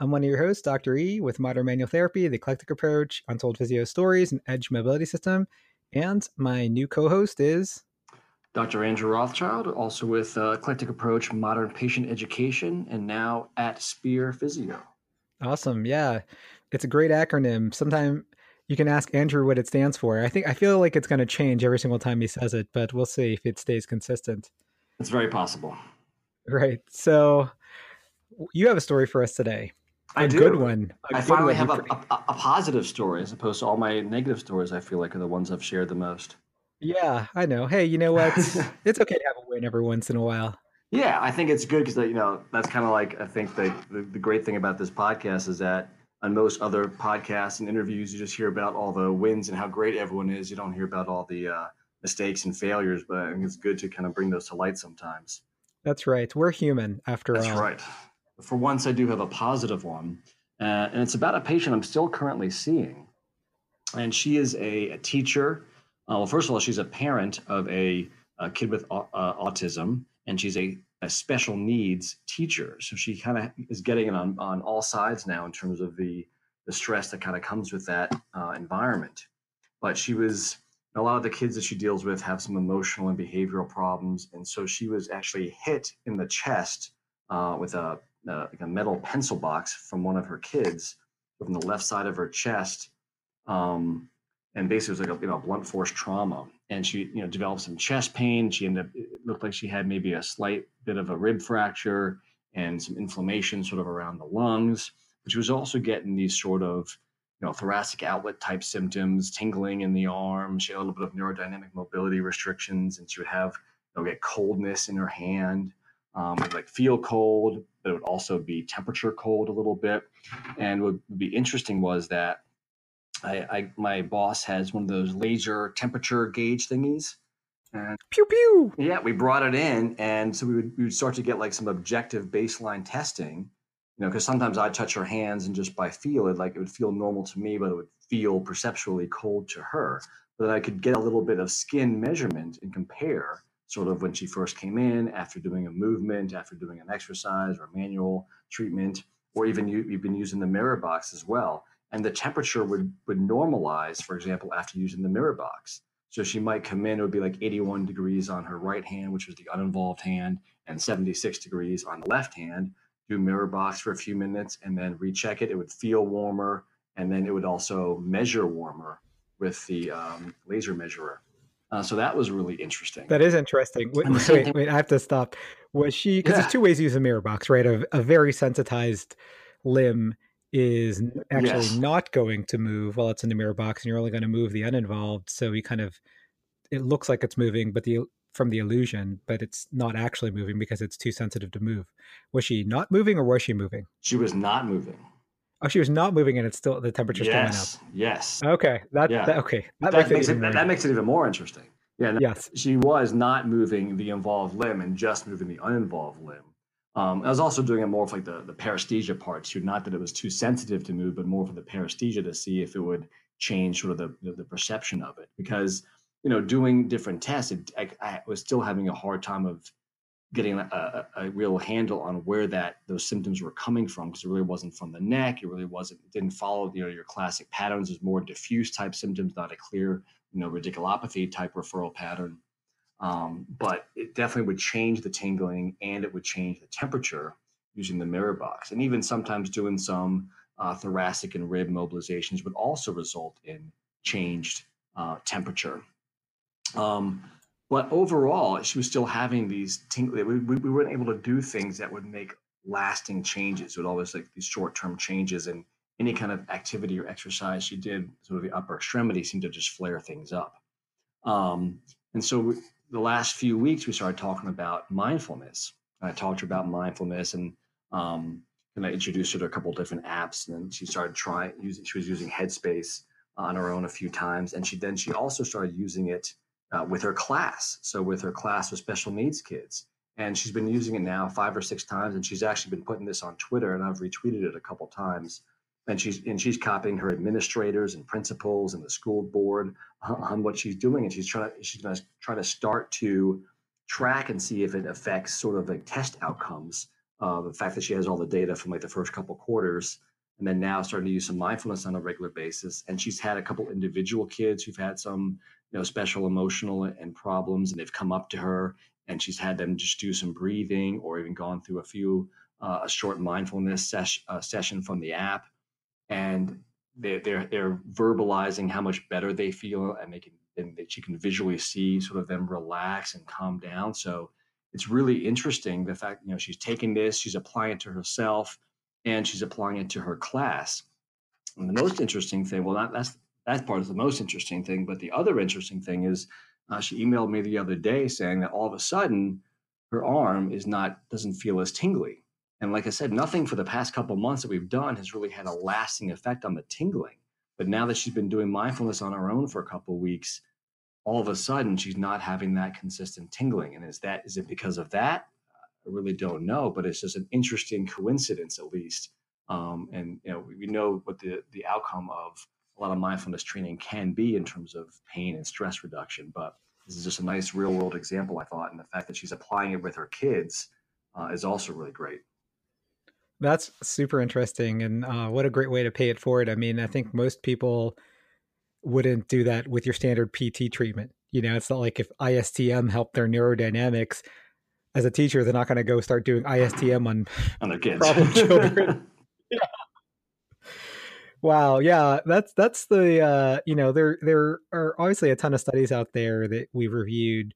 I'm one of your hosts, Dr. E, with Modern Manual Therapy, the Eclectic Approach, Untold Physio Stories, and Edge Mobility System. And my new co host is Dr. Andrew Rothschild, also with uh, Eclectic Approach, Modern Patient Education, and now at Spear Physio. Awesome. Yeah. It's a great acronym. Sometime you can ask Andrew what it stands for. I think I feel like it's going to change every single time he says it, but we'll see if it stays consistent. It's very possible. Right. So you have a story for us today. A I do. good one. A I good finally one. have a, a, a positive story as opposed to all my negative stories. I feel like are the ones I've shared the most. Yeah, I know. Hey, you know what? it's okay to have a win every once in a while. Yeah, I think it's good because you know that's kind of like I think the, the the great thing about this podcast is that on most other podcasts and interviews you just hear about all the wins and how great everyone is. You don't hear about all the uh, mistakes and failures, but I think it's good to kind of bring those to light sometimes. That's right. We're human after all. That's all. right. For once, I do have a positive one, uh, and it's about a patient I'm still currently seeing. And she is a, a teacher. Uh, well, first of all, she's a parent of a, a kid with uh, autism, and she's a, a special needs teacher. So she kind of is getting it on, on all sides now in terms of the, the stress that kind of comes with that uh, environment. But she was a lot of the kids that she deals with have some emotional and behavioral problems, and so she was actually hit in the chest uh, with a, a like a metal pencil box from one of her kids from the left side of her chest, um, and basically it was like a you know blunt force trauma. And she you know developed some chest pain. She ended up it looked like she had maybe a slight bit of a rib fracture and some inflammation sort of around the lungs. But she was also getting these sort of you know, thoracic outlet type symptoms, tingling in the arm. She had a little bit of neurodynamic mobility restrictions, and she would have, you know, get coldness in her hand. Um, like feel cold, but it would also be temperature cold a little bit. And what would be interesting was that I, I my boss has one of those laser temperature gauge thingies. And Pew pew. yeah, we brought it in, and so we would we would start to get like some objective baseline testing. You know, because sometimes I'd touch her hands and just by feel it, like it would feel normal to me, but it would feel perceptually cold to her. But I could get a little bit of skin measurement and compare sort of when she first came in, after doing a movement, after doing an exercise or a manual treatment, or even you, you've been using the mirror box as well. And the temperature would would normalize, for example, after using the mirror box. So she might come in, it would be like 81 degrees on her right hand, which was the uninvolved hand, and 76 degrees on the left hand. Do mirror box for a few minutes and then recheck it. It would feel warmer, and then it would also measure warmer with the um, laser measurer. Uh, so that was really interesting. That is interesting. Wait, wait, wait, I have to stop. Was she, because Yeah. there's two ways to use a mirror box, right? A, a very sensitized limb is actually Yes. not going to move while it's in the mirror box, and you're only going to move the uninvolved. So you kind of, it looks like it's moving, but the from the illusion, but it's not actually moving because it's too sensitive to move. Was she not moving or was she moving? she was not moving. Oh, she was not moving, and it's still the temperature's going Yes, yes. up. Okay, that, Yeah. that okay, that, That, makes, makes it, it, even that, more- that makes it even more interesting. Yeah, no, yes. she was not moving the involved limb and just moving the uninvolved limb. Um, I was also doing it more for like the, the paresthesia part too. Not that it was too sensitive to move, but more for the paresthesia to see if it would change sort of the, the, the perception of it. Because, you know, doing different tests, it, I, I was still having a hard time of getting a, a, real handle on where that those symptoms were coming from because it really wasn't from the neck. It really wasn't, it didn't follow, you know, your classic patterns. It was more diffuse type symptoms, not a clear, you know, radiculopathy type referral pattern. Um, but it definitely would change the tingling and it would change the temperature using the mirror box. And even sometimes doing some uh, thoracic and rib mobilizations would also result in changed uh, temperature. Um, but overall, she was still having these tingling. We, we, we weren't able to do things that would make lasting changes. It would always like these short term changes and any kind of activity or exercise she did, sort of the upper extremity seemed to just flare things up. Um, and so we, the last few weeks, we started talking about mindfulness. I talked to her about mindfulness and um, kind of introduced her to a couple different apps, and then she started trying using. She was using Headspace on her own a few times, and she then she also started using it uh, with her class. So with her class with special needs kids, and she's been using it now five or six times, and she's actually been putting this on Twitter, and I've retweeted it a couple times. And she's and she's copying her administrators and principals and the school board on what she's doing, and she's trying to she's going to try to start to track and see if it affects sort of like test outcomes. Uh, the fact that she has all the data from like the first couple quarters, and then now starting to use some mindfulness on a regular basis. And she's had a couple individual kids who've had some you know special emotional and problems, and they've come up to her and she's had them just do some breathing or even gone through a few uh, a short mindfulness ses- uh, session from the app and they're, they're they're verbalizing how much better they feel and they can and that she can visually see sort of them relax and calm down. So it's really interesting the fact you know she's taking this she's applying it to herself and she's applying it to her class. And the most interesting thing well not that's that part is the most interesting thing but the other interesting thing is uh, she emailed me the other day saying that all of a sudden her arm is not doesn't feel as tingly. And like I said, nothing for the past couple months that we've done has really had a lasting effect on the tingling. But now that she's been doing mindfulness on her own for a couple weeks, all of a sudden she's not having that consistent tingling. And is that is it because of that? I really don't know, but it's just an interesting coincidence, at least. Um, and you know, we know what the the outcome of lot of mindfulness training can be in terms of pain and stress reduction. But this is just a nice real world example, I thought. And the fact that she's applying it with her kids uh, is also really great. That's super interesting. And uh, what a great way to pay it forward. I mean, I think most people wouldn't do that with your standard PT treatment. You know, it's not like if ISTM helped their neurodynamics as a teacher, they're not going to go start doing ISTM on, on their kids. problem children. Wow, yeah, that's that's the uh, you know there there are obviously a ton of studies out there that we've reviewed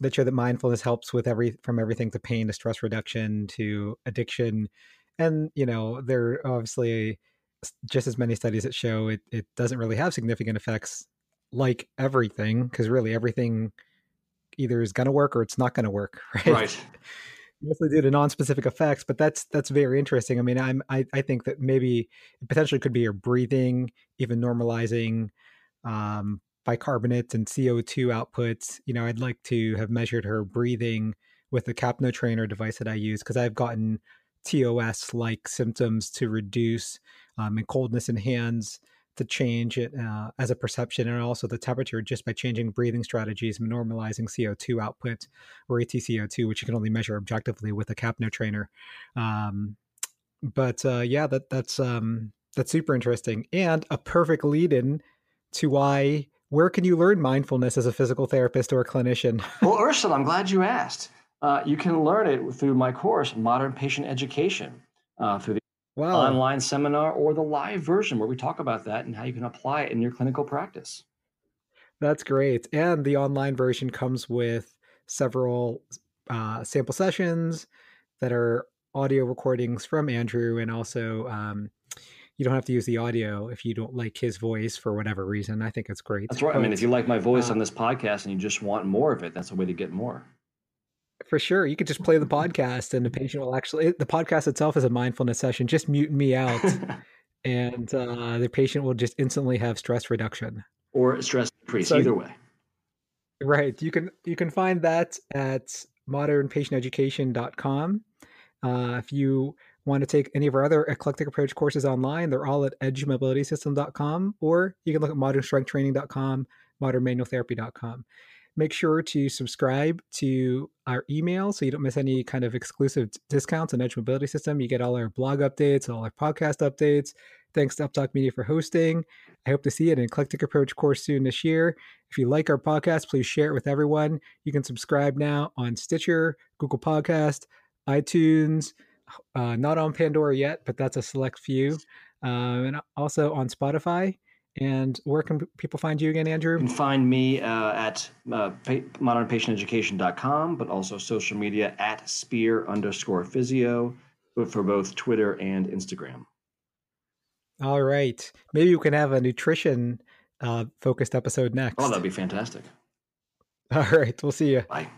that show that mindfulness helps with every from everything to pain to stress reduction to addiction, and you know there are obviously just as many studies that show it it doesn't really have significant effects like everything because really everything either is going to work or it's not going to work, right? Right mostly due to non-specific effects but that's that's very interesting. I mean i'm i, I think that maybe potentially could be your breathing even normalizing um, bicarbonate and co2 outputs. You know i'd like to have measured her breathing with the capno trainer device that i use because i've gotten tos like symptoms to reduce um, and coldness in hands to change it uh, as a perception and also the temperature just by changing breathing strategies normalizing CO2 output or ATCO2, which you can only measure objectively with a Capno trainer. Um, but uh, yeah, that that's um, that's super interesting and a perfect lead in to why where can you learn mindfulness as a physical therapist or a clinician? well, Ursula, I'm glad you asked. Uh, you can learn it through my course, Modern Patient Education, uh, through the wow. online seminar or the live version where we talk about that and how you can apply it in your clinical practice. That's great. And the online version comes with several uh, sample sessions that are audio recordings from Andrew, and also um, you don't have to use the audio if you don't like his voice for whatever reason. I think it's great. That's right. But, I mean, if you like my voice uh, on this podcast and you just want more of it, that's a way to get more. For sure. You could just play the podcast and the patient will actually, the podcast itself is a mindfulness session. Just mute me out and uh, the patient will just instantly have stress reduction or stress decrease, so, either way. Right. You can, you can find that at modernpatienteducation.com. Uh, if you want to take any of our other eclectic approach courses online, they're all at edgemobilitysystem.com or you can look at modernstrengthtraining.com, modernmanualtherapy.com make sure to subscribe to our email so you don't miss any kind of exclusive discounts on Edge Mobility System. You get all our blog updates, all our podcast updates. Thanks to Uptalk Media for hosting. I hope to see you in an eclectic approach course soon this year. If you like our podcast, please share it with everyone. You can subscribe now on Stitcher, Google Podcast, iTunes, uh, not on Pandora yet, but that's a select few, uh, and also on Spotify. And where can people find you again, Andrew? You can find me uh, at uh, modernpatienteducation.com, but also social media at spear underscore physio for both Twitter and Instagram. All right. Maybe we can have a nutrition uh, focused episode next. Oh, that'd be fantastic. All right. We'll see you. Bye.